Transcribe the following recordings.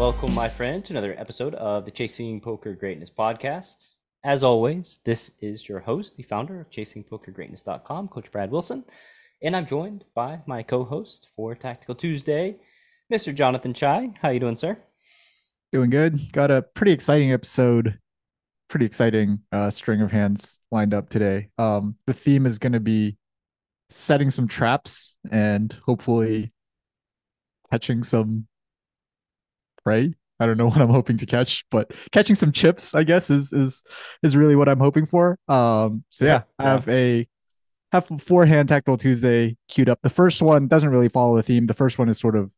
welcome, my friend, to another episode of the Chasing Poker Greatness podcast. As always, this is your host, the founder of ChasingPokerGreatness.com, Coach Brad Wilson, and I'm joined by my co-host for Tactical Tuesday, Mr. Jonathan Chai. How are you doing, sir? Doing good. Got a pretty exciting episode, pretty exciting uh, string of hands lined up today. Um, the theme is going to be setting some traps and hopefully catching some prey. I don't know what I'm hoping to catch, but catching some chips, I guess, is is is really what I'm hoping for. Um, so yeah, yeah. I have a have four hand tactical Tuesday queued up. The first one doesn't really follow the theme. The first one is sort of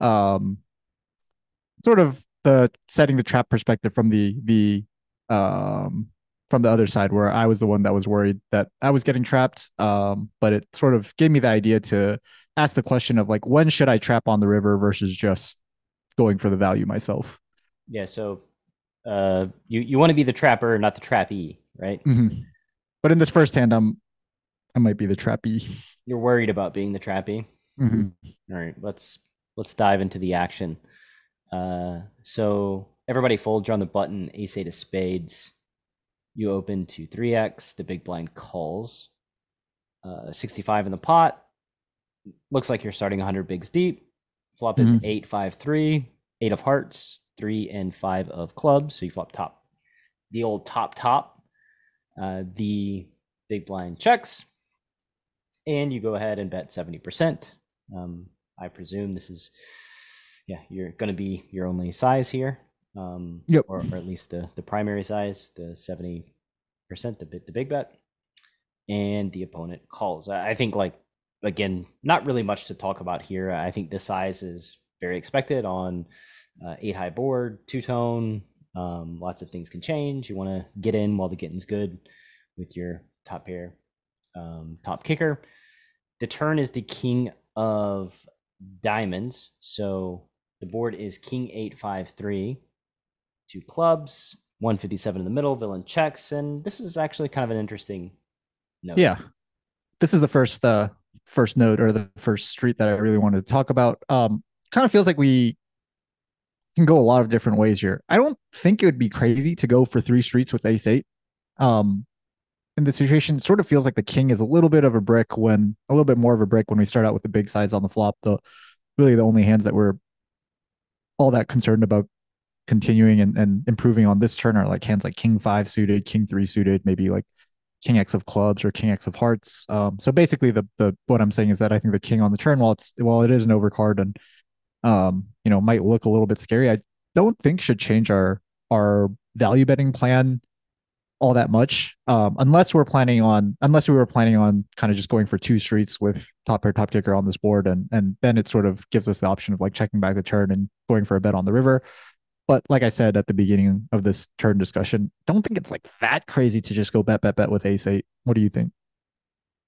um sort of the setting the trap perspective from the the um from the other side where I was the one that was worried that I was getting trapped. Um, but it sort of gave me the idea to ask the question of like when should I trap on the river versus just going for the value myself. Yeah, so uh, you you want to be the trapper, not the trappee, right? Mm-hmm. But in this first hand, I'm I might be the trappee. You're worried about being the trappee. Mm-hmm. All right, let's let's dive into the action. Uh, so everybody folds on the button ace eight of spades. You open to three x. The big blind calls. Uh, 65 in the pot. Looks like you're starting 100 bigs deep. Flop is mm-hmm. eight, five, three, eight of hearts, three and five of clubs. So you flop top, the old top top. Uh, the big blind checks, and you go ahead and bet seventy percent. Um, I presume this is, yeah, you're going to be your only size here. Um, yep. Or, or at least the the primary size, the seventy percent, the bit the big bet, and the opponent calls. I think like again, not really much to talk about here. I think this size is very expected on uh, eight high board, two tone. Um, lots of things can change. You want to get in while the getting's good with your top pair, um, top kicker. The turn is the king of diamonds. So the board is king eight five three, two clubs, one fifty seven in the middle. Villain checks, and this is actually kind of an interesting note. Yeah, this is the first uh, first note or the first street that I really wanted to talk about. Um, kind of feels like we can go a lot of different ways here. I don't think it would be crazy to go for three streets with ace eight. Um, in the situation, it sort of feels like the king is a little bit of a brick when a little bit more of a brick when we start out with the big size on the flop. The really the only hands that we're all that concerned about continuing and, and improving on this turn are like hands like king five suited, king three suited, maybe like king x of clubs or king x of hearts. Um, so basically, the the what I'm saying is that I think the king on the turn, while it's while it is an overcard and um, you know might look a little bit scary, I don't think should change our our value betting plan all that much um, unless we're planning on unless we were planning on kind of just going for two streets with top pair top kicker on this board and and then it sort of gives us the option of like checking back the turn and going for a bet on the river but like I said at the beginning of this turn discussion, don't think it's like that crazy to just go bet, bet, bet with ace eight. What do you think?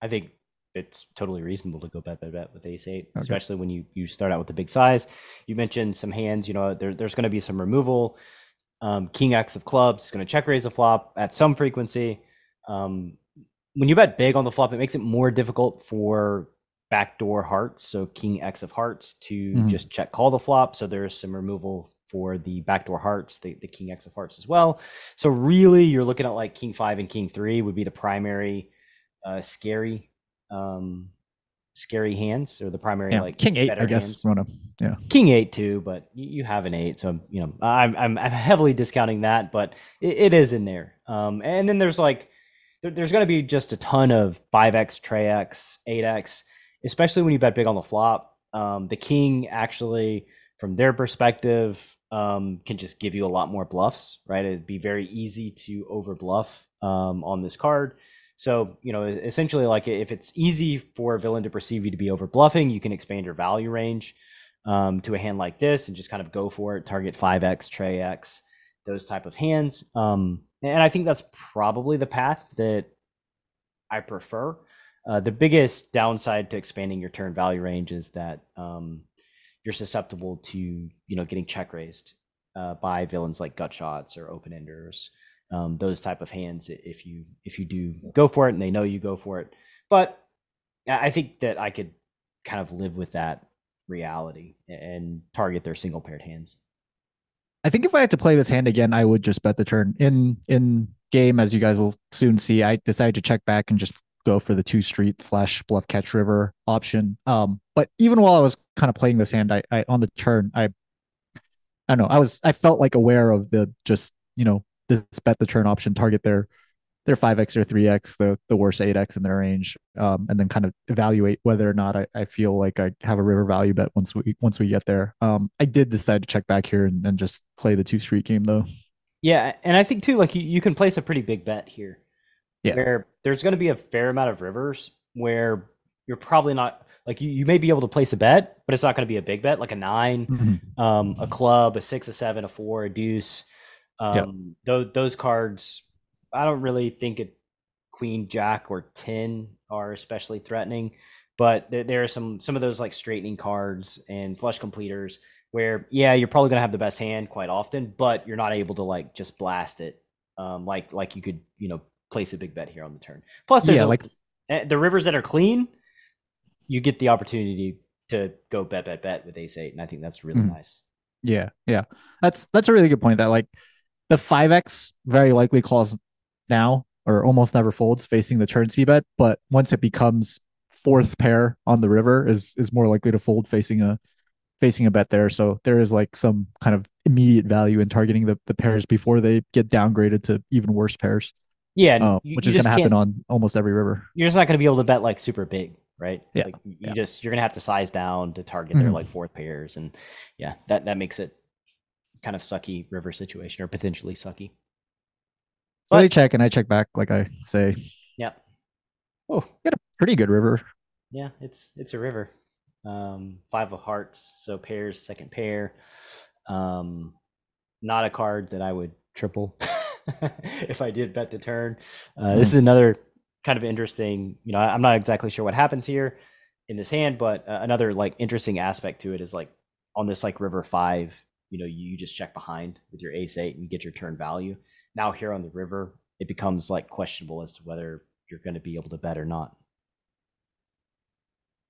I think it's totally reasonable to go bet, bet, bet with ace eight, okay. especially when you you start out with the big size. You mentioned some hands. You know, there, there's going to be some removal. Um, King X of clubs is going to check raise a flop at some frequency. Um, when you bet big on the flop, it makes it more difficult for backdoor hearts. So King X of hearts to mm-hmm. just check call the flop. So there's some removal for the backdoor hearts, the, the king X of hearts as well. So really, you're looking at like king five and king three would be the primary uh, scary, um, scary hands or the primary yeah. like king eight. I guess. Hands. Yeah, king eight too, but you have an eight, so you know I'm I'm, I'm heavily discounting that, but it, it is in there. Um, and then there's like there, there's going to be just a ton of five X, Trey X, eight X, especially when you bet big on the flop. Um, the king actually from their perspective um, can just give you a lot more bluffs, right? It'd be very easy to over bluff um, on this card. So, you know, essentially, like if it's easy for a villain to perceive you to be over bluffing, you can expand your value range um, to a hand like this and just kind of go for it, target 5x, Trey X. those type of hands. Um, and I think that's probably the path that I prefer. Uh, the biggest downside to expanding your turn value range is that um, you're susceptible to you know getting check raised uh, by villains like gut shots or open enders, um, those type of hands. If you if you do go for it and they know you go for it, but I think that I could kind of live with that reality and target their single paired hands. I think if I had to play this hand again, I would just bet the turn in in game, as you guys will soon see. I decided to check back and just go for the two street slash bluff catch river option. Um, but even while I was kind of playing this hand, I, I on the turn, I I don't know, I was I felt like aware of the just you know this bet the turn option target their their five x or three x the the worst eight x in their range, um, and then kind of evaluate whether or not I, I feel like I have a river value bet once we once we get there. Um, I did decide to check back here and, and just play the two street game though. Yeah, and I think too, like you, you can place a pretty big bet here yeah. where there's going to be a fair amount of rivers where you're probably not like you, you may be able to place a bet, but it's not going to be a big bet like a 9 mm-hmm. um, a club, a six, a seven, a four, a deuce. Um, yep. those those cards, I don't really think a queen, jack, or ten are especially threatening, but there, there are some some of those like straightening cards and flush completers where yeah, you're probably going to have the best hand quite often, but you're not able to like just blast it um, like like you could you know place a big bet here on the turn. Plus, there's yeah, a, like eh, the rivers that are clean, you get the opportunity to go bet bet bet with ace eight, and I think that's really mm. nice. Yeah, yeah, that's that's a really good point. That like the five x very likely calls now or almost never folds facing the turn c bet, but once it becomes fourth pair on the river is is more likely to fold facing a facing a bet there. So there is like some kind of immediate value in targeting the, the pairs before they get downgraded to even worse pairs. Yeah, uh, which is going to happen on almost every river. You're just not going to be able to bet like super big, right? Yeah, like, you yeah. just you're going to have to size down to target mm-hmm. their like fourth pairs, and yeah, that that makes it kind of sucky river situation or potentially sucky. So but, they check and I check back, like I say. Yeah. Oh, got a pretty good river. Yeah, it's it's a river. Um, five of hearts, so pairs, second pair. Um, not a card that I would triple. if I did bet the turn. Uh, mm. This is another kind of interesting. You know, I'm not exactly sure what happens here in this hand, but uh, another like interesting aspect to it is like on this like river five. You know, you just check behind with your ace eight and you get your turn value. Now here on the river, it becomes like questionable as to whether you're going to be able to bet or not.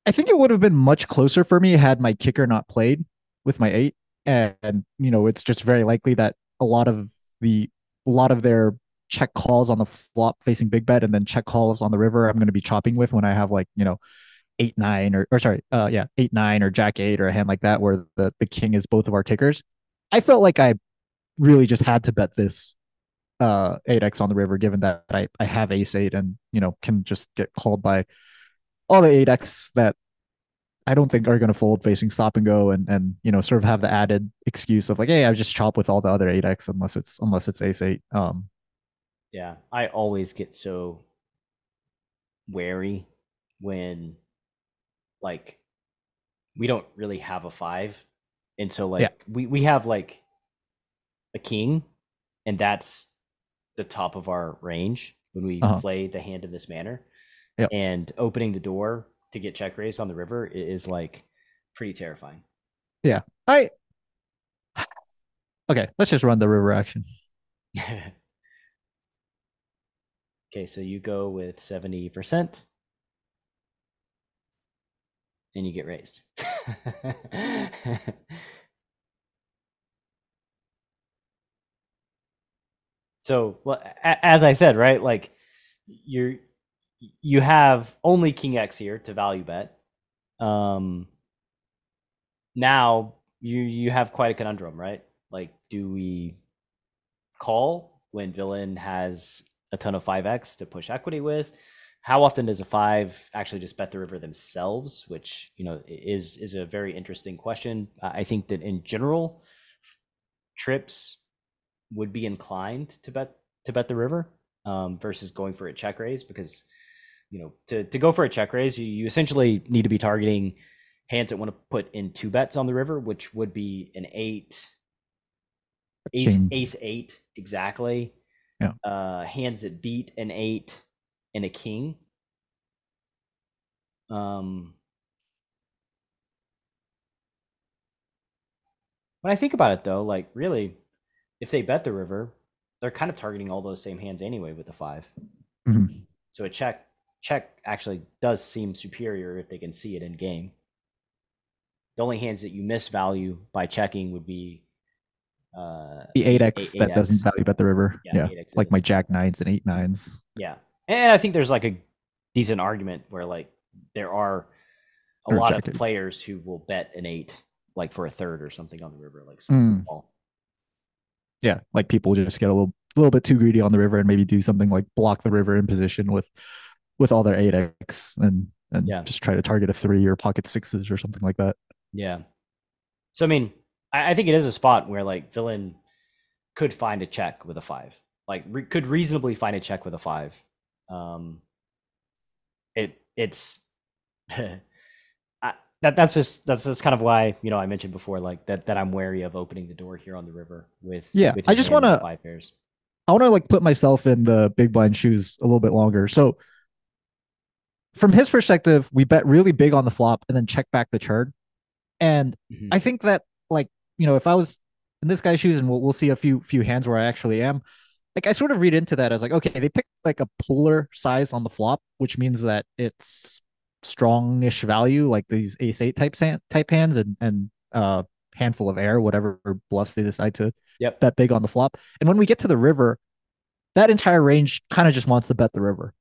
I think it would have been much closer for me had my kicker not played with my eight. And, you know, it's just very likely that a lot of the a lot of their check calls on the flop facing big bet and then check calls on the river I'm going to be chopping with when I have like, you know, eight, nine or, or sorry, uh, yeah, eight, nine or jack eight or a hand like that where the, the king is both of our kickers. I felt like I really just had to bet this uh 8x on the river given that I, I have ace eight and you know can just get called by all the 8x that I don't think are going to fold facing stop and go and and you know sort of have the added excuse of like hey I just chop with all the other 8x unless it's unless it's ace 8 um yeah I always get so wary when like we don't really have a 5 and so like yeah. we we have like a king and that's the top of our range when we uh-huh. play the hand in this manner yep. and opening the door to get check raised on the river is like pretty terrifying. Yeah. I Okay, let's just run the river action. okay, so you go with 70% and you get raised. so, well, as I said, right? Like you're you have only king x here to value bet. Um, now you you have quite a conundrum, right? Like, do we call when villain has a ton of five x to push equity with? How often does a five actually just bet the river themselves? Which you know is is a very interesting question. I think that in general, trips would be inclined to bet to bet the river um, versus going for a check raise because you know, to, to go for a check raise, you, you essentially need to be targeting hands that want to put in two bets on the river, which would be an eight, ace ace eight exactly. Yeah. Uh, hands that beat an eight and a king. Um, when I think about it, though, like really, if they bet the river, they're kind of targeting all those same hands anyway with the five. Mhm. So a check check actually does seem superior if they can see it in game. The only hands that you miss value by checking would be uh, The eight X eight- that 8X. doesn't value bet the river. Yeah, Yeah, like my Jack nines and eight nines. Yeah, and I think there's like a decent argument where like there are a lot of players who will bet an eight, like for a third or something on the river, like some Mm. Yeah, like people just get a little a little bit too greedy on the river and maybe do something like block the river in position with with all their eight X and and Yeah. just try to target a three or pocket sixes or something like that. Yeah. So I mean, I, I think it is a spot where like villain could find a check with a five, like re- could reasonably find a check with a five. Um, it it's I, that that's just that's just kind of why you know I mentioned before like that that I'm wary of opening the door here on the river with Yeah, with I just five pairs. I want to like put myself in the big blind shoes a little bit longer. So from his perspective, we bet really big on the flop and then check back the turn. And Mhm. I think that like, you know, if I was in this guy's shoes and we'll we'll see a few few hands where I actually am, like I sort of read into that as like, okay, they picked like a polar size on the flop, which means that it's strongish value, like these ace eight type san- type hands and and uh handful of air, whatever bluffs they decide to Yep. bet big on the flop. And when we get to the river, that entire range kind of just wants to bet the river,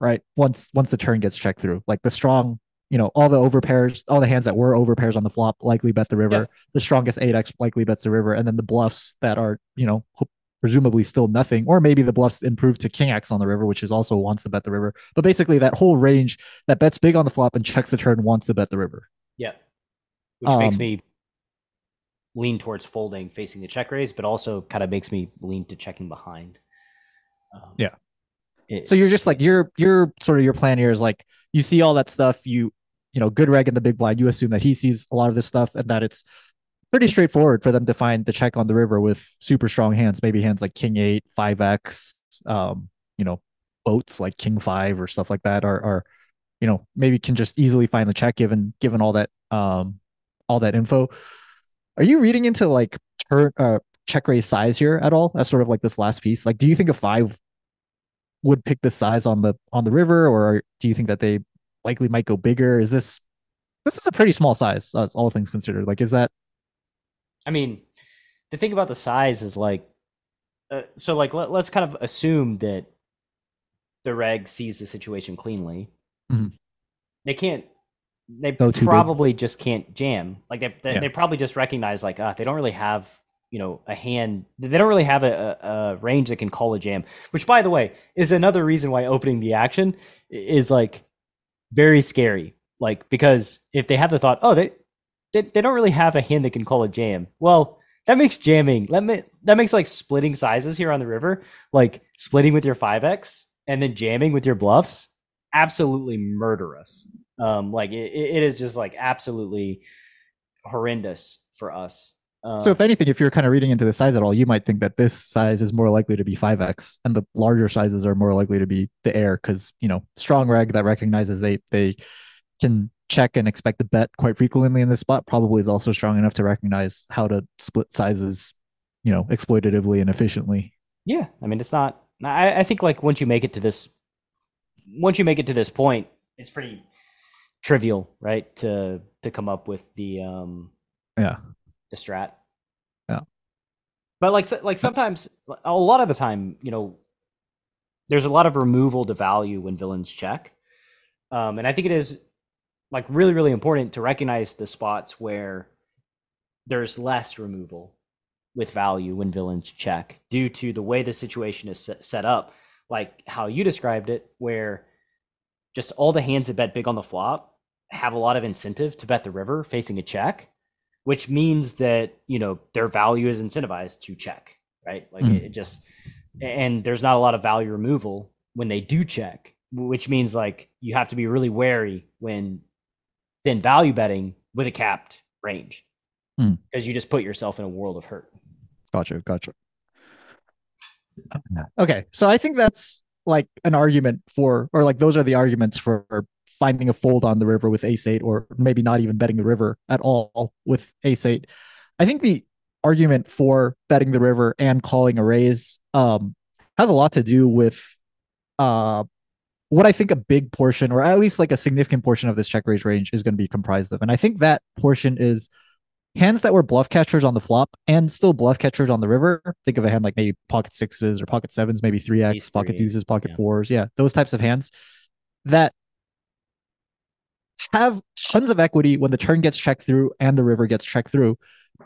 right? Once once the turn gets checked through, like the strong, you know, all the overpairs, all the hands that were overpairs on the flop likely bet the river. Yeah. The strongest eight X likely bets the river, and then the bluffs that are, you know, presumably still nothing, or maybe the bluffs improve to king X on the river, which is also wants to bet the river. But basically, that whole range that bets big on the flop and checks the turn wants to bet the river. Yeah. Which makes Um, me lean towards folding facing the check raise, but also kind of makes me lean to checking behind. Um, Yeah. It- So you're just like your your sort of your plan here is like you see all that stuff, you you know, good reg in the big blind, you assume that he sees a lot of this stuff and that it's pretty straightforward for them to find the check on the river with super strong hands, maybe hands like king eight, five X, um, you know, boats like king five or stuff like that are are, you know, maybe can just easily find the check given given all that um all that info. Are you reading into like turn uh check raise size here at all? As sort of like this last piece? Like do you think a five would pick this size on the on the river, or do you think that they likely might go bigger? Is this this is a pretty small size, uh, all things considered. Like, is that I mean, the thing about the size is like, uh, so like let, let's kind of assume that the reg sees the situation cleanly. Mhm. They can't. They Go probably just can't jam. Like they they, Yeah. they probably just recognize like uh, they don't really have you know a hand. They don't really have a, a, range that can call a jam. Which, by the way, is another reason why opening the action is like very scary. Like because if they have the thought, oh they they, they don't really have a hand that can call a jam. Well, that makes jamming. That ma- that makes like splitting sizes here on the river, like splitting with your five x and then jamming with your bluffs, absolutely murderous. Um, like it it is just like absolutely horrendous for us. So? If anything, if you're kind of reading into the size at all, you might think that this size is more likely to be five x, and the larger sizes are more likely to be the air because you know strong reg that recognizes they they can check and expect the bet quite frequently in this spot probably is also strong enough to recognize how to split sizes, you know, exploitatively and efficiently. Yeah, I mean it's not. I, I think like once you make it to this, once you make it to this point, it's pretty trivial, right? To to come up with the um Yeah. The strat. Yeah. But like like sometimes a lot of the time, you know, there's a lot of removal to value when villains check. Um, and I think it is like really really important to recognize the spots where there's less removal with value when villains check due to the way the situation is set, set up like how you described it where just all the hands that bet big on the flop have a lot of incentive to bet the river facing a check which means that you know their value is incentivized to check right like Mm. it, just and there's not a lot of value removal when they do check which means like you have to be really wary when then value betting with a capped range Mm. because you just put yourself in a world of hurt Gotcha. Gotcha. Okay. So I think that's like an argument for, or like those are the arguments for finding a fold on the river with ace eight, or maybe not even betting the river at all with ace eight. I think the argument for betting the river and calling a raise um, has a lot to do with uh, what I think a big portion, or at least like a significant portion of this check raise range is going to be comprised of. And I think that portion is hands that were bluff catchers on the flop and still bluff catchers on the river. Think of a hand like maybe pocket sixes or pocket sevens, maybe three X, pocket deuces, pocket yeah. fours. Yeah, those types of hands that have tons of equity when the turn gets checked through and the river gets checked through,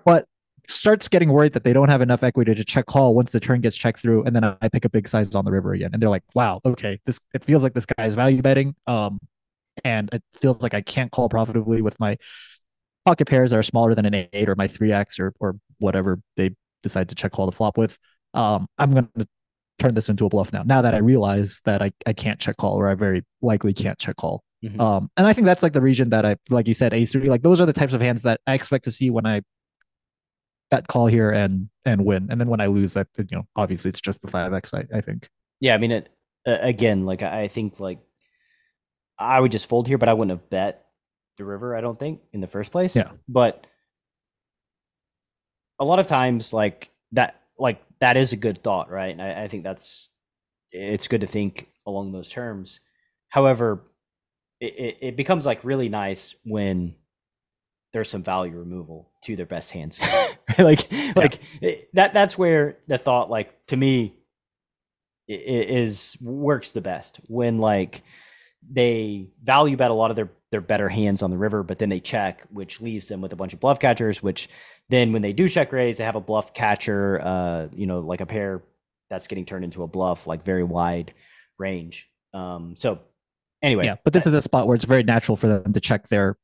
but starts getting worried that they don't have enough equity to check call once the turn gets checked through, and then I pick a big size on the river again, and they're like, "Wow, okay, this it feels like this guy's value betting, um, and it feels like I can't call profitably with my pocket pairs that are smaller than an eight or my three X or or whatever they decide to check call the flop with. Um, I'm going to turn this into a bluff now. Now that I realize that I, I can't check call or I very likely can't check call. Mm-hmm. Um, and I think that's like the region that I, like you said, ace three, like those are the types of hands that I expect to see when I bet call here and, and win. And then when I lose that, you know, obviously it's just the five X, I, I think. Yeah. I mean, it, uh, again, like I think like I would just fold here, but I wouldn't have bet the river, I don't think, in the first place. Yeah. But a lot of times, like that, like that is a good thought, right? And I, I think that's it's good to think along those terms. However, it, it becomes like really nice when there's some value removal to their best hands. like yeah. like it, that that's where the thought like to me is works the best when like they value bet a lot of their their better hands on the river, but then they check, which leaves them with a bunch of bluff catchers. Which then, when they do check raise, they have a bluff catcher, uh, you know, like a pair that's getting turned into a bluff, like very wide range. Um, so anyway, yeah, but this is a spot where it's very natural for them to check their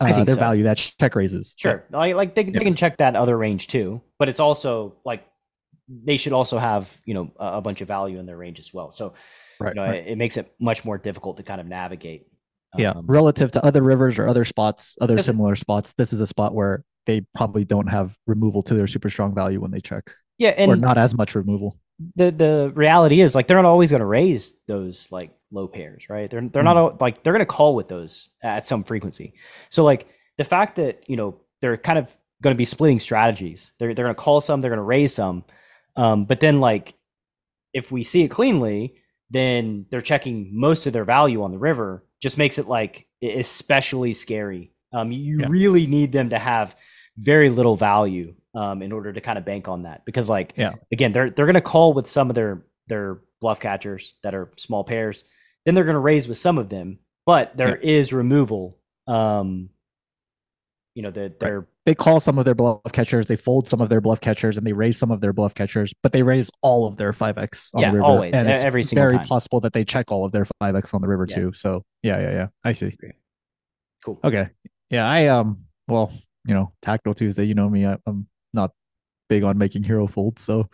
uh, their so. value that check raises. Sure, yeah. like, like they, yeah. they can check that other range too, but it's also like they should also have you know a, a bunch of value in their range as well. So right, you know, right. It, it, makes it much more difficult to kind of navigate. Yeah, um, relative to other rivers or other spots, other similar spots, this is a spot where they probably don't have removal to their super strong value when they check. Yeah, and or not as much removal. The the reality is like they're not always going to raise those like low pairs, right? They're they're mm. not like they're going to call with those at some frequency. So like the fact that you know they're kind of going to be splitting strategies. They're they're going to call some, they're going to raise some, um, but then like if we see it cleanly, then they're checking most of their value on the river. Just makes it like especially scary. Um, you yeah. really need them to have very little value um, in order to kind of bank on that because like yeah. again they're they're going to call with some of their their bluff catchers that are small pairs then they're going to raise with some of them but there yeah. is removal um you know that they're right. they call some of their bluff catchers they fold some of their bluff catchers and they raise some of their bluff catchers but they raise all of their 5x on yeah, the river always and it's every single very time. possible that they check all of their 5x on the river yeah. too so yeah yeah yeah i see cool okay yeah i um well you know tactical tuesday you know me I, i'm not big on making hero folds so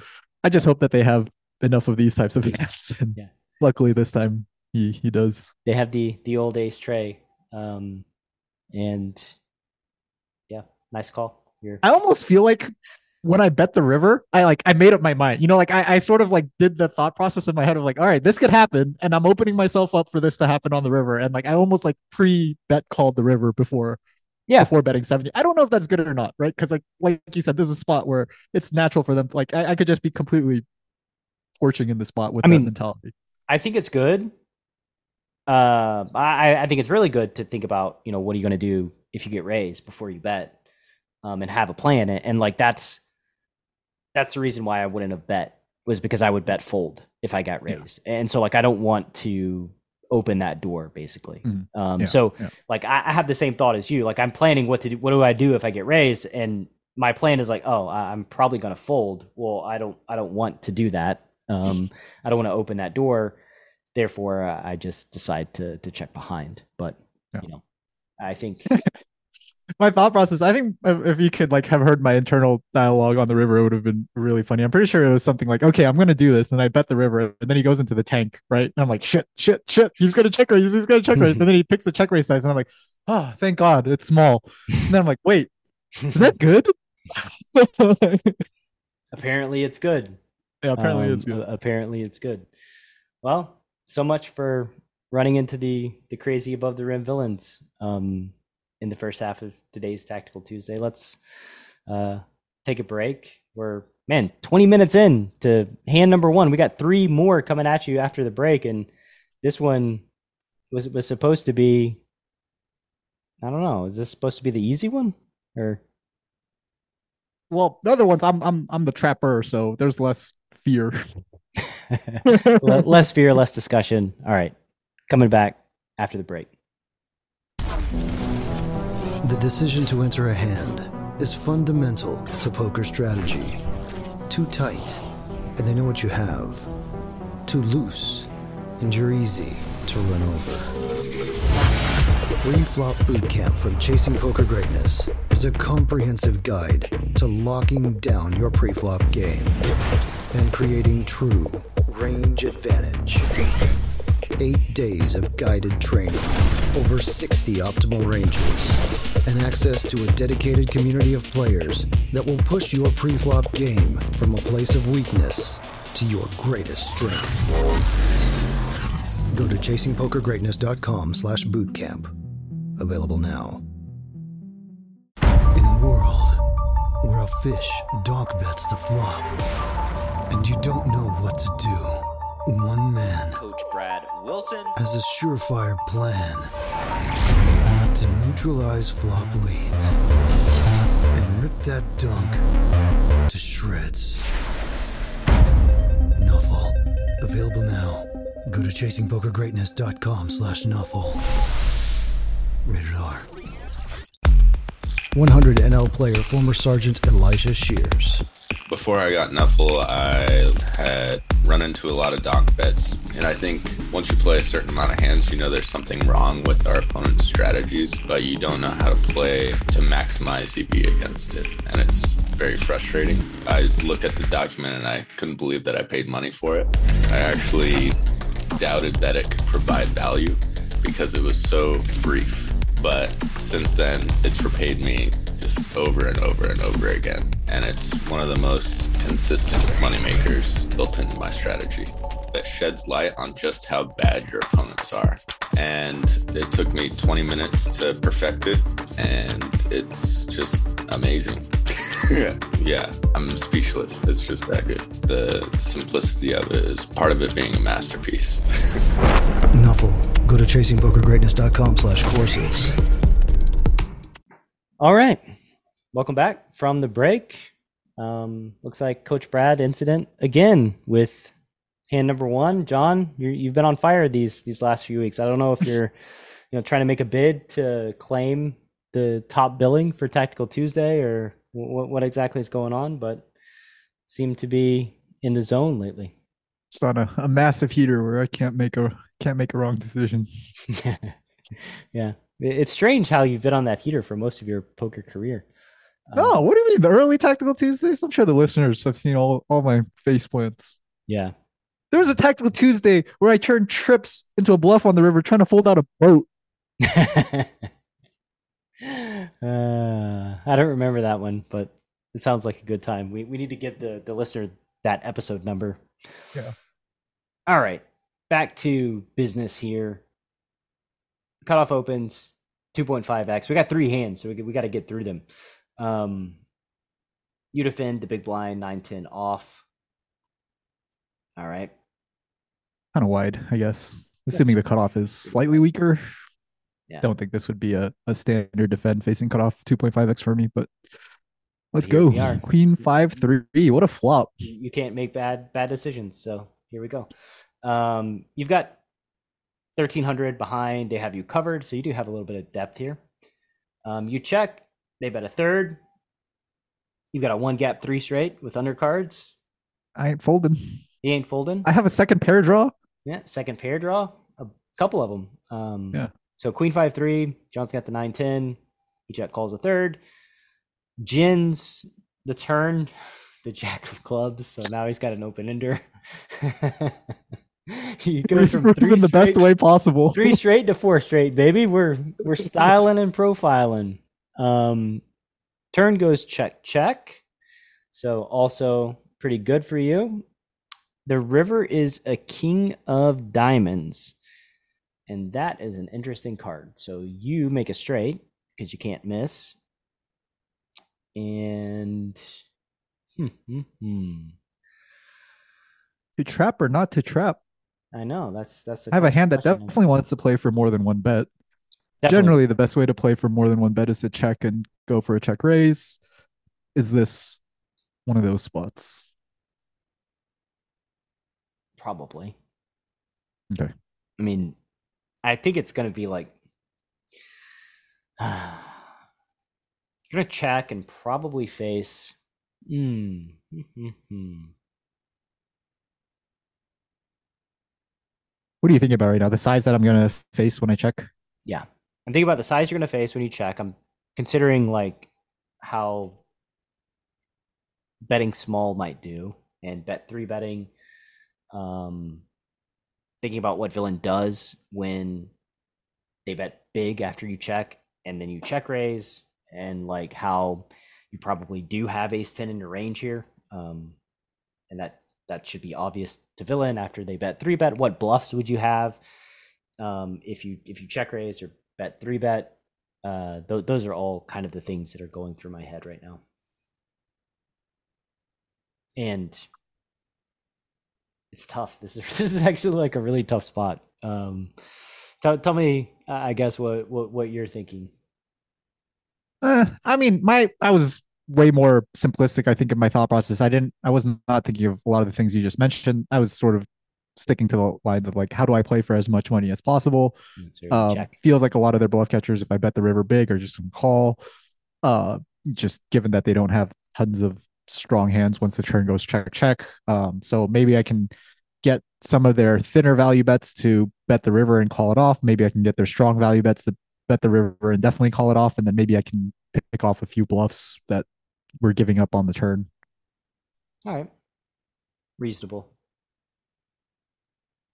i just hope that they have enough of these types of hands and yeah. luckily this time he he does. They have the the old ace tray um and yeah nice call You're... i almost feel like when I bet the river, I like I made up my mind. You know, like I, I sort of like did the thought process in my head of like, all right, this could happen, and I'm opening myself up for this to happen on the river. And like I almost like pre bet called the river before yeah. before betting 70 i don't know if that's good or not right? Because like like you said this is a spot where it's natural for them like I, I, could just be completely torching in the spot with I that mean, mentality. I think it's good uh i i think it's really good to think about you know what are you going to do if you get raised before you bet um and have a plan and, and like that's that's the reason why i wouldn't have bet was because i would bet fold if i got raised yeah. and so like i don't want to open that door basically. Mm. Um, yeah, so yeah. like I, I, have the same thought as you. Like I'm planning what to do. What do I do if I get raised? And my plan is like, oh, I'm probably going to fold. Well, I don't. I don't want to do that. Um, I don't want to open that door. Therefore, uh, I just decide to to check behind. But yeah. you know, I think my thought process. I think if you could like have heard my internal dialogue on the river, it would have been really funny. I'm pretty sure it was something like, "Okay, I'm gonna do this," and I bet the river, and then he goes into the tank, right? And I'm like, "Shit, shit, shit! He's gonna check raise. He's gonna check raise." and then he picks the check raise size, and I'm like, "Oh, thank God, it's small." And then I'm like, "Wait, is that good?" Apparently, it's good. Yeah, apparently Um, it's good. Apparently, it's good. Well, so much for running into the the crazy above the rim villains um, in the first half of today's Tactical Tuesday. Let's uh, take a break. We're man, twenty minutes in to hand number one. We got three more coming at you after the break, and this one was was supposed to be. I don't know. Is this supposed to be the easy one or? Well, the other ones, I'm I'm I'm the trapper, so there's less fear. Le- less fear, less discussion. All right. Coming back after the break. The decision to enter a hand is fundamental to poker strategy. Too tight, and they know what you have. Too loose, and you're easy to run over. Pre-flop bootcamp from Chasing Poker Greatness is a comprehensive guide to locking down your pre-flop game and creating true range advantage. Eight days of guided training, over 60 optimal ranges, and access to a dedicated community of players that will push your pre-flop game from a place of weakness to your greatest strength. Go to chasingpokergreatness.com slash bootcamp. Available now. In a world where a fish donk bets the flop, and you don't know what to do, one man Coach Brad Wilson. has a surefire plan to neutralize flop leads and rip that donk to shreds. Nuffle. Available now. Go to chasingpokergreatness.com slash nuffle. Rated R. 100 NL player, former Sergeant Elijah Shears. Before I got Nuffle, I had run into a lot of donk bets. And I think once you play a certain amount of hands, you know there's something wrong with our opponent's strategies, but you don't know how to play to maximize EV against it. And it's very frustrating. I looked at the document and I couldn't believe that I paid money for it. I actually doubted that it could provide value because it was so brief. But since then, it's repaid me just over and over and over again. And it's one of the most consistent moneymakers built into my strategy that sheds light on just how bad your opponents are. And it took me 20 minutes to perfect it, and it's just amazing. yeah, I'm speechless. It's just that good. The simplicity of it is part of it being a masterpiece. Nuffle. Go to chasingpokergreatness.com slash courses. All right. Welcome back from the break. Um, looks like Coach Brad incident again with hand number one. Jon, you you've been on fire these these last few weeks. I don't know if you're you know trying to make a bid to claim the top billing for Tactical Tuesday or what, what exactly is going on, but seem to be in the zone lately. It's on a, a massive heater where I can't make a can't make a wrong decision. yeah, It- it's strange how you've been on that heater for most of your poker career. Um, No, what do you mean? The early tactical Tuesdays? I'm sure the listeners have seen all, all my face plants. yeah. There was a tactical Tuesday where I turned trips into a bluff on the river trying to fold out a boat. uh, I don't remember that one, but it sounds like a good time. We we need to give the the listener that episode number. Yeah. All right, back to business here. Cutoff opens 2.5x. We got three hands, so we we got to get through them. Um, you defend the big blind 910 off. All right. Kind of wide, I guess. Assuming the cutoff is slightly weaker. Yeah. Don't think this would be a, a standard defend facing cutoff 2.5x for me, but let's here go. Queen 5 3. What a flop. you can't make bad bad decisions. So here we go. Um, you've got thirteen hundred behind. They have you covered, so you do have a little bit of depth here. Um, you check. They bet a third. You've got a one gap three straight with undercards. I ain't folding. He ain't folding. I have a second pair draw. Yeah, second pair draw. A couple of them. Um, Yeah. So queen five three. Jon's got the nine ten. He check calls a third. Jin's the turn. The jack of clubs. So now he's got an open ender. he goes from three in the best straight- way possible. three straight to four straight, baby. We're we're styling and profiling. Um, turn goes check check. So also pretty good for you. The river is a king of diamonds. And that is an interesting card. So you make a straight because you can't miss. And hmm, hmm, hmm. To trap or not to trap? I know that's that's. I have a hand that definitely wants to play for more than one bet. Definitely. Generally, the best way to play for more than one bet is to check and go for a check raise. Is this one of those spots? probably. Okay. I mean, I think it's going to be like you're going to check and probably face. Hmm. hmm, hmm. What do you think about right now? The size that I'm gonna face when I check? Yeah. I'm thinking about the size you're going to face when you check. I'm considering like how betting small might do and bet three betting. Um, thinking about what villain does when they bet big after you check and then you check raise and like how you probably do have ace 10 in your range here. Um, and that that should be obvious to villain after they bet three bet. What bluffs would you have um, if you if you check raise or bet three bet? Uh, th- those are all kind of the things that are going through my head right now. And it's tough. This is this is actually like a really tough spot. Um, tell tell me, I guess what what what you're thinking. Uh, I mean, my I was way more simplistic. I think in my thought process. I didn't. I was not thinking of a lot of the things you just mentioned. I was sort of sticking to the lines of like, how do I play for as much money as possible? Um, feels like a lot of their bluff catchers, if I bet the river big, are just some call. Uh, just given that they don't have tons of strong hands once the turn goes check check. Um, so maybe I can get some of their thinner value bets to bet the river and call it off. Maybe I can get their strong value bets to bet the river and definitely call it off, and then maybe I can pick off a few bluffs that we're giving up on the turn. All right, reasonable.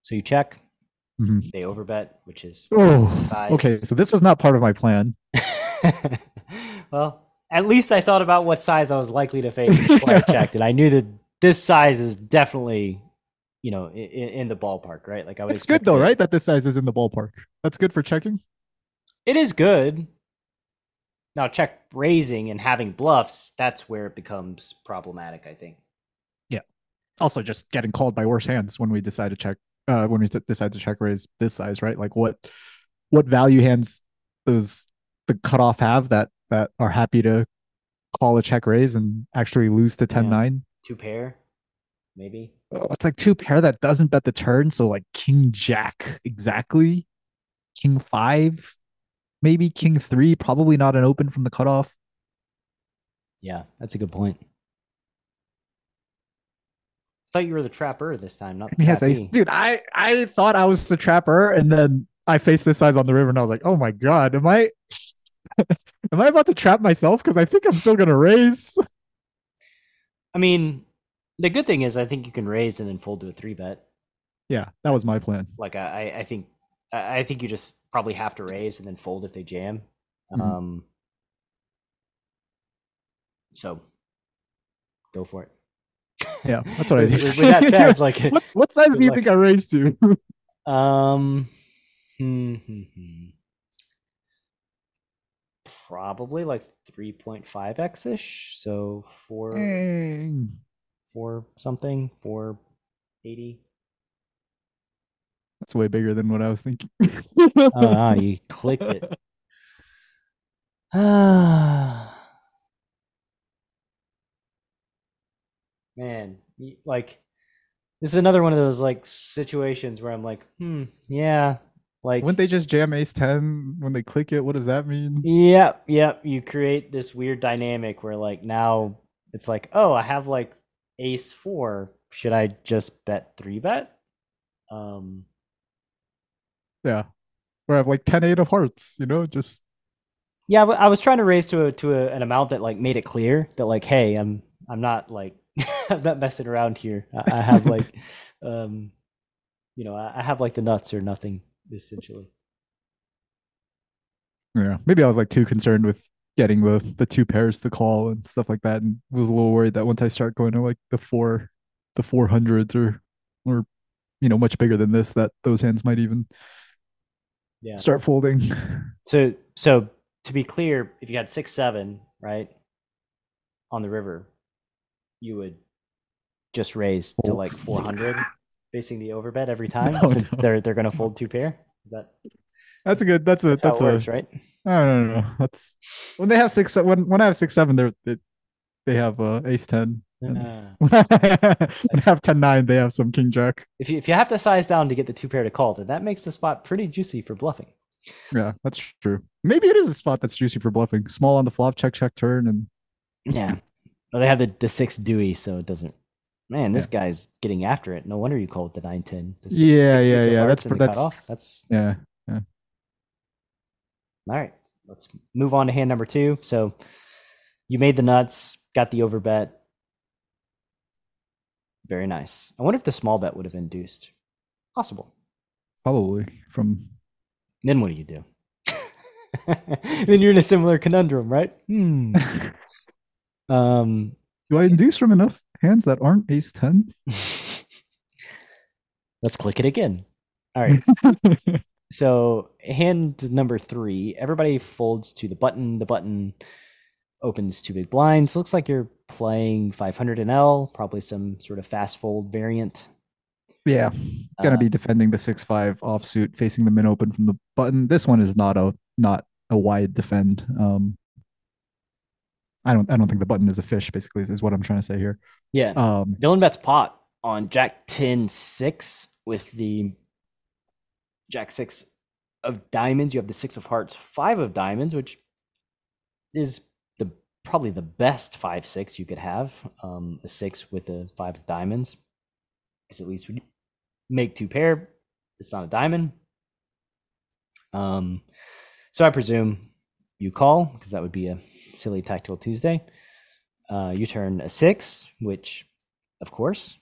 So you check. Mhm. They overbet, which is Oh, size. okay. So this was not part of my plan. well, at least I thought about what size I was likely to face before I checked, and I knew that this size is definitely, you know, in, in the ballpark, right? Like I was. It's good though, right? That this size is in the ballpark. That's good for checking. It is good. Now, check raising and having bluffs, that's where it becomes problematic, I think. Yeah. Also just getting called by worse hands when we decide to check uh when we decide to check raise this size right? Like what what value hands does the cutoff have that that are happy to call a check raise and actually lose to 10 9 Two pair, maybe. oh, it's like two pair that doesn't bet the turn. So like king jack exactly. King five maybe king three probably not an open from the cutoff. Yeah, that's a good point. I thought you were the trapper this time, not the And he has ace trappee. dude i i thought i was the trapper and then i faced this size on the river and i was like oh my god am i am i about to trap myself because i think i'm still gonna raise I mean, the good thing is I think you can raise and then fold to a three bet. yeah that was my plan Like I, I I think I I think you just probably have to raise and then fold if they jam. Mhm. Um so go for it. Yeah that's what i did with- with that said, like what, what size do you luck. think i raised to um hmm, hmm, hmm. probably like 3.5x ish. So four Dang. four something, four eighty. that's way bigger than what i was thinking Oh, you clicked it. Ah, man, like this is another one of those like situations where I'm like, hmm, yeah, like, Wouldn't they just jam ace 10 when they click it? What does that mean? yep, yep. You create this weird dynamic where like now it's like, oh, I have like ace four. Should I just bet three bet? Um, Yeah. Or I have like 10 8 of hearts, you know, just Yeah, I was trying to raise to a to a, an amount that like made it clear that like, hey, I'm I'm not like I'm not messing around here. I, I have like, um, you know, I, I have like the nuts or nothing essentially. yeah. Maybe I was like too concerned with getting the the two pairs to call and stuff like that, and was a little worried that once I start going to like the four the four hundreds or or you know much bigger than this, that those hands might even Yeah. start folding. So so to be clear, if you had six seven right on the river, you would just raise to like four hundred, facing the overbet every time. No, no. They're they're gonna fold two pair. Is that That's a good. That's a that's, that's, a. works, right? I don't know. That's when they have six. When when I have six seven, they're they, they have uh, ace ten. and- Uh, when I have ten nine, they have some king jack. if you if you have to size down to get the two pair to call, then that makes the spot pretty juicy for bluffing. Yeah, that's true. Maybe it is a spot that's juicy for bluffing. Small on the flop, check check turn, and Yeah. Well, they have the, the six Dewey, so it doesn't. Man, this guy's getting after it. No wonder you call it the nine ten. Yeah, yeah, yeah, that's that's-. That's yeah, all right. Let's move on to hand number two. So you made the nuts, got the overbet. Very nice. I wonder if the small bet would have induced. Possible. probably from. Then what do you do? then you're in a similar conundrum, right? Hmm. Um, Do I induce from enough hands that aren't ace ten? let's click it again. All right. So hand number three, everybody folds to the button. The button opens two big blinds. Looks like you're playing 500 and L, probably some sort of fast fold variant. yeah, gonna Uh, be defending the six five offsuit, facing the min open from the button. This one is not a not a wide defend. Um, I don't I don't think the button is a fish. Basically, is what I'm trying to say here. Yeah. Um, Dylan bets pot on Jack 10 6 with the Jack 6 of diamonds. You have the 6 of hearts, 5 of diamonds, which is the probably the best 5 6 you could have. Um, a 6 with a 5 of diamonds. Because at least you make two pair, it's not a diamond. Um, so I presume you call because that would be a silly tactical Tuesday. Uh, you turn a six, which, of course.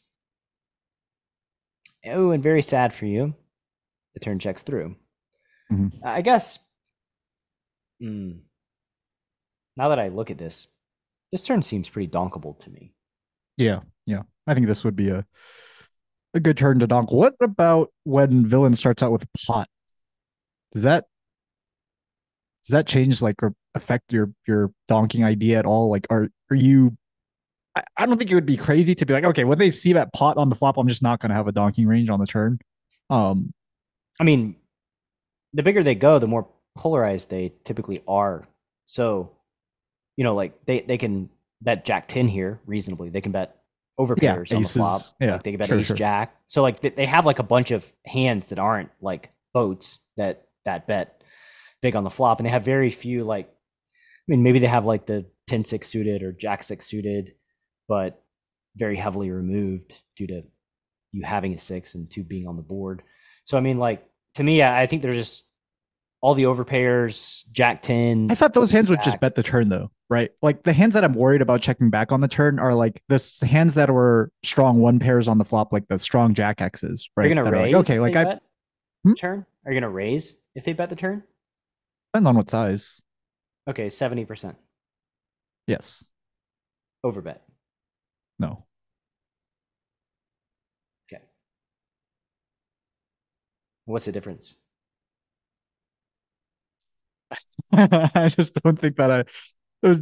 Oh, and very sad for you. The turn checks through. Mhm. I guess. hmm, now that I look at this, this turn seems pretty donkable to me. Yeah, yeah. I think this would be a a good turn to donk. What about when villain starts out with pot? Does that does that change like or affect your your donking idea at all? Like are are you I, I don't think it would be crazy to be like, okay, when they see that pot on the flop, I'm just not gonna have a donking range on the turn. Um I mean, the bigger they go, the more polarized they typically are. So, you know, like they, they can bet Jack 10 here reasonably. They can bet over Yeah, pairs on the flop. aces. Yeah, Like they can bet sure, ace sure. jack. So like they, they have like a bunch of hands that aren't like boats that that bet big on the flop, and they have very few like. I mean, maybe they have like the 10 6 suited or Jack 6 suited, but very heavily removed due to you having a six and two being on the board. So I mean, like to me, I I think they're just all the overpairs, Jack ten. I thought those hands would just bet the turn though, right? Like the hands that I'm worried about checking back on the turn are like the hands that were strong one pairs on the flop, like the strong jack X's, right? You're going to raise? like, okay, like I bet Hmm? turn. Are you gonna raise if they bet the turn? depends on what size. Okay, seventy percent Yes. overbet. No. Okay. What's the difference? I just don't think that I I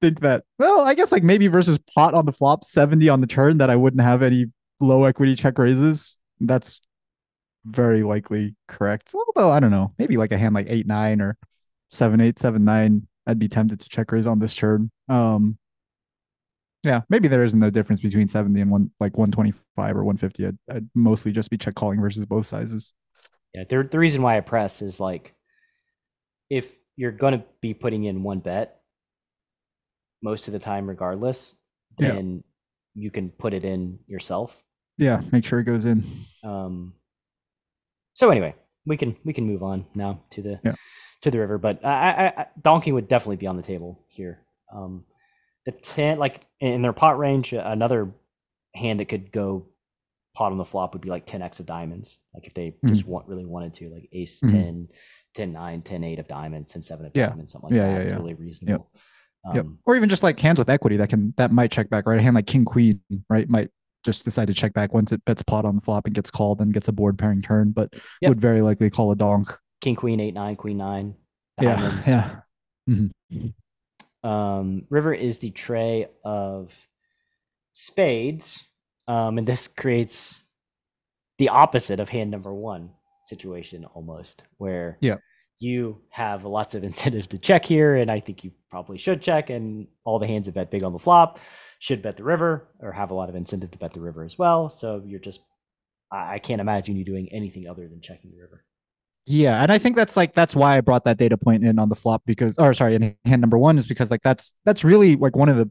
think that well, I guess like maybe versus pot on the flop, 70 on the turn that I wouldn't have any low equity check raises. That's very likely correct. Although I don't know, maybe like a hand like eight nine or seven eight, seven nine, I'd be tempted to check raise on this turn. Um yeah, maybe there isn't a difference between 70 and one like 125 or 150. I'd, I'd mostly just be check calling versus both sizes. Yeah, the the reason why I press is like if you're gonna be putting in one bet most of the time regardless, Yeah. then you can put it in yourself. Yeah, make sure it goes in. Um so anyway, we can we can move on now to the Yeah. To the river, but I, I, I donkey would definitely be on the table here. Um the ten like in their pot range, another hand that could go pot on the flop would be like 10x of diamonds. Like if they Mhm. just want really wanted to, like ace Mhm. 10, 10 9, 10 8 of diamonds, 10 7 of Yeah. diamonds, something like Yeah, that. yeah, yeah. Totally reasonable. Yep. Um, Or even just like hands with equity that can that might check back, right? A hand like king queen, right, might just decide to check back once it bets pot on the flop and gets called and gets a board pairing turn, but Yep. would very likely call a donk. King, queen, 8 9, queen 9, Yeah, diamonds. yeah. Um, river is the tray of spades. Um, and this creates the opposite of hand number one situation almost, where Yeah. you have lots of incentive to check here, and I think you probably should check, and all the hands that bet big on the flop should bet the river or have a lot of incentive to bet the river as well. So you're just I can't imagine you doing anything other than checking the river. Yeah, and I think that's like that's why I brought that data point in on the flop because or sorry, in hand number one is because like that's that's really like one of the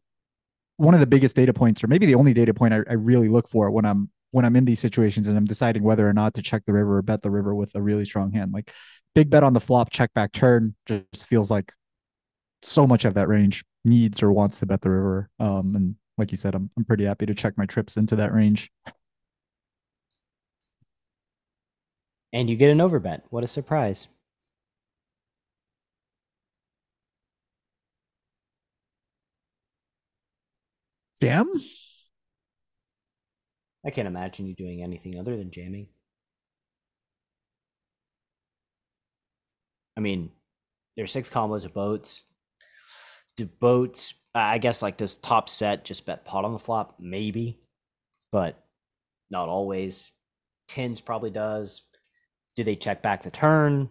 one of the biggest data points, or maybe the only data point I, I really look for when I'm when I'm in these situations and I'm deciding whether or not to check the river or bet the river with a really strong hand. Like big bet on the flop, check back turn just feels like so much of that range needs or wants to bet the river. Um, and like you said, I'm I'm pretty happy to check my trips into that range. And you get an overbet. What a surprise. Jam? I can't imagine you doing anything other than jamming. I mean, there's six combos of boats. Do boats, I guess, like this top set just bet pot on the flop? Maybe, but not always. Tens probably does. Do they check back the turn?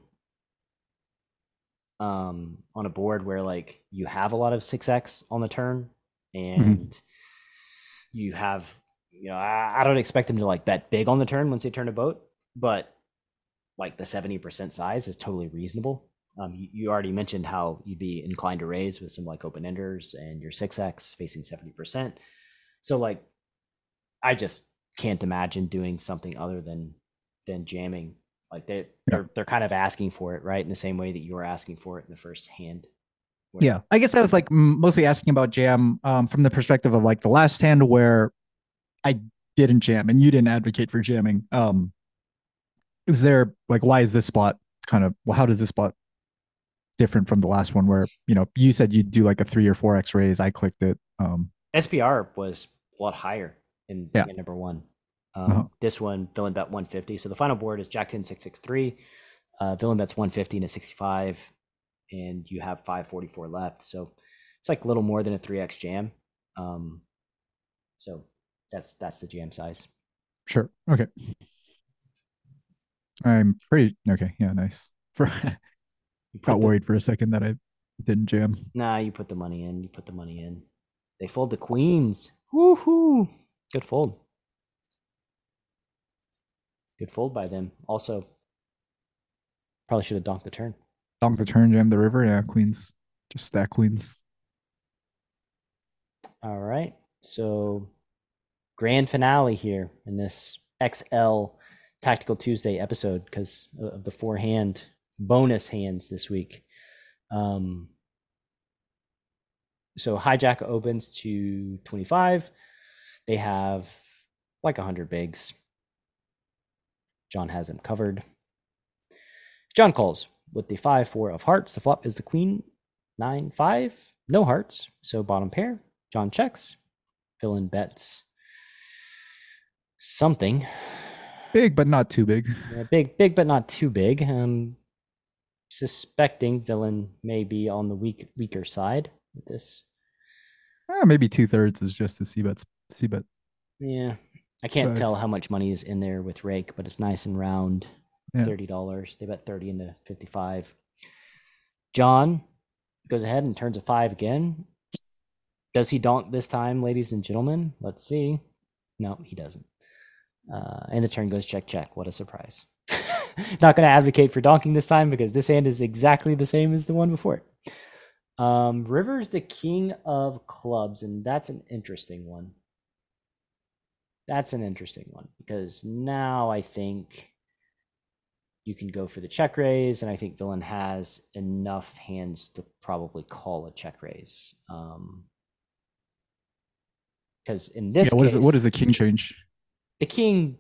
Um, on a board where like you have a lot of six X on the turn and you have you know, I, I don't expect them to like bet big on the turn once they turn a boat, but like the 70% size is totally reasonable. Um, you, you already mentioned how you'd be inclined to raise with some like open enders and your 6x facing 70%. So like I just can't imagine doing something other than than jamming. Like they they're they're kind of asking for it, right? In the same way that you were asking for it in the first hand. where- Yeah, I guess I was like mostly asking about jam um, from the perspective of like the last hand where I didn't jam and you didn't advocate for jamming. Um, is there like why is this spot kind of well, how does this spot different from the last one where you know you said you'd do like a three or four x raise, I clicked it. Um, SPR was a lot higher in Yeah. number one. Um, Uh-huh. This one, villain bet 150. So the final board is Jack 10, 663. Uh, villain bets 150 to 65, and you have 544 left. So it's like a little more than a 3x jam. Um, so that's that's the jam size. sure, okay. I'm pretty okay. Yeah, nice. For You put got the- worried for a second that I didn't jam. Nah, you put the money in. You put the money in. They fold the queens. Woohoo! Good fold. Good fold by them. Also, probably should have donked the turn. Donk the turn, jam the river. Yeah, queens, just stack queens. All right. So, grand finale here in this XL Tactical Tuesday episode because of the four hand bonus hands this week. Um, so, hijack opens to 25. They have like 100 bigs. Jon has them covered. Jon calls with the 5 4 of hearts. The flop is the queen 9 5. No hearts. So, bottom pair. Jon checks. Villain bets something. Big, but not too big. Yeah, big, big, but not too big. Um, suspecting villain may be on the weak, weaker side with this. Eh, maybe two thirds is just the a c bet. C bet. Yeah, I can't tell how much money is in there with rake, but it's nice and round. Yeah. Thirty dollars. They bet thirty into fifty-five. Jon goes ahead and turns a five again. Does he donk this time, ladies and gentlemen? Let's see. No, he doesn't. Uh, and the turn goes check, check. What a surprise. Not going to advocate for donking this time because this hand is exactly the same as the one before it. Um, River's the king of clubs, and that's an interesting one. That's an interesting one because now I think you can go for the check raise, and I think Villain has enough hands to probably call a check raise. Um, because in this yeah, what is case, it? What is the king change? the king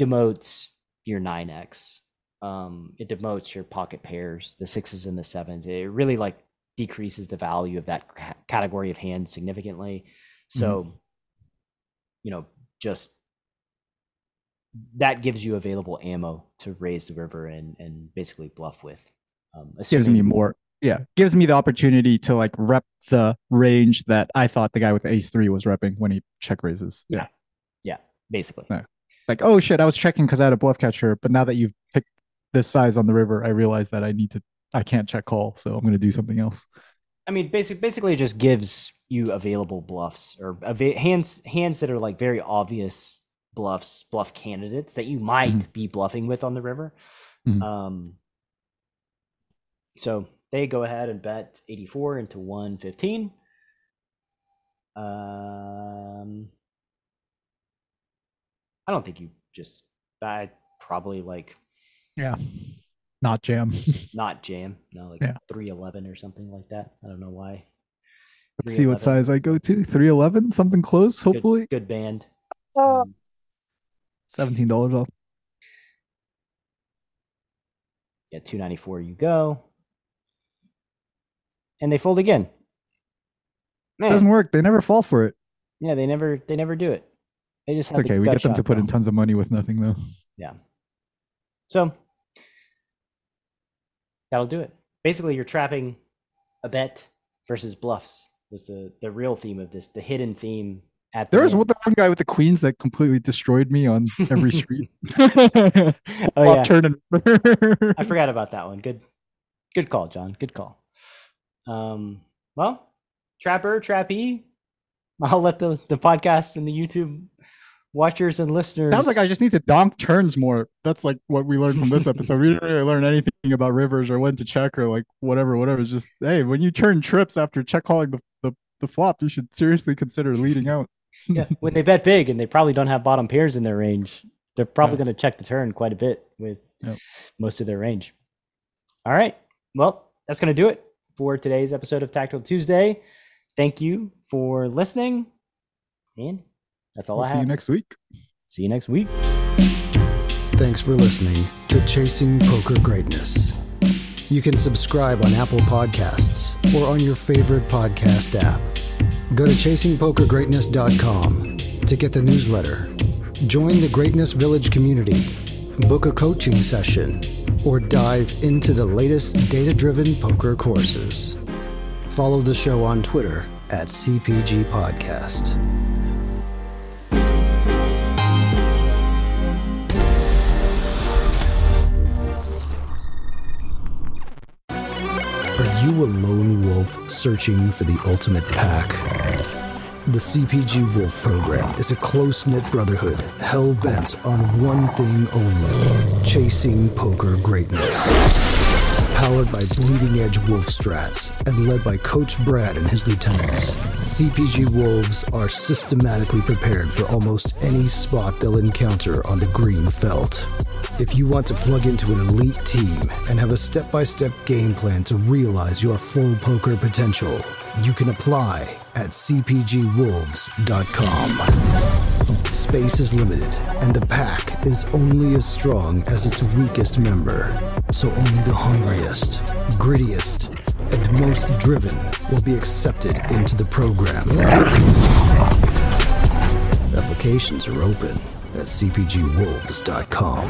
demotes your 9x. Um, it demotes your pocket pairs, the sixes and the sevens. It really like decreases the value of that ca- category of hand significantly. So, you know, just that gives you available ammo to raise the river and and basically bluff with. Um, gives me more. Yeah, gives me the opportunity to like rep the range that I thought the guy with ace three was repping when he check raises. Yeah. Yeah, basically. Yeah. Like, oh shit, I was checking because I had a bluff catcher, but now that you've picked this size on the river, I realize that I need to. I can't check call, so I'm going to do something else. I mean, basic, basically, it just gives you available bluffs or ava- hands hands that are like very obvious bluffs, bluff candidates that you might Mhm. be bluffing with on the river. Mhm. Um, so they go ahead and bet 84 into 115. Um, I don't think you just I probably like Yeah, not jam. not jam, no, like Yeah. 311 or something like that. I don't know why. Let's see what size I go to. Three eleven, something close. Hopefully, good, band. Oh. Um, seventeen dollars off. Yeah, 294 you go. And they fold again. Man, Doesn't work. They never fall for it. yeah, they never they never do it. They just It's have the okay. We get them to shot put in tons of money with nothing though. Yeah. So that'll do it. Basically, you're trapping a bet versus bluffs was the the real theme of this, the hidden theme at the There was end. one, the one guy with the queens that completely destroyed me on every street. oh yeah, turn and- I forgot about that one. Good, good call, Jon. Good call. Um, well, Trapper, Trappy, I'll let the the podcast and the YouTube watchers and listeners. Sounds like I just need to donk turns more. That's like what we learned from this episode. We didn't really learn anything about rivers or when to check or like whatever, whatever. It's just hey, when you turn trips after check calling the, the, the flop, you should seriously consider leading out. yeah, when they bet big and they probably don't have bottom pairs in their range, they're probably Yeah. going to check the turn quite a bit with Yep. most of their range. All right. Well, that's going to do it for today's episode of Tactical Tuesday. Thank you for listening. And that's all We'll I see have. you next week. See you next week. Thanks for listening to Chasing Poker Greatness. You can subscribe on Apple Podcasts or on your favorite podcast app. Go to chasingpokergreatness.com to get the newsletter. Join the Greatness Village community, book a coaching session, or dive into the latest data driven poker courses. Follow the show on Twitter at CPG Podcast. You a lone wolf searching for the ultimate pack? The CPG Wolf program is a close knit brotherhood hell bent on one thing only chasing poker greatness. Powered by bleeding edge wolf strats and led by Coach Brad and his lieutenants, CPG Wolves are systematically prepared for almost any spot they'll encounter on the green felt. If you want to plug into an elite team and have a step by step game plan to realize your full poker potential, you can apply at cpgwolves.com. Space is limited, and the pack is only as strong as its weakest member. So only the hungriest, grittiest, and most driven will be accepted into the program. Applications are open at cpgwolves.com.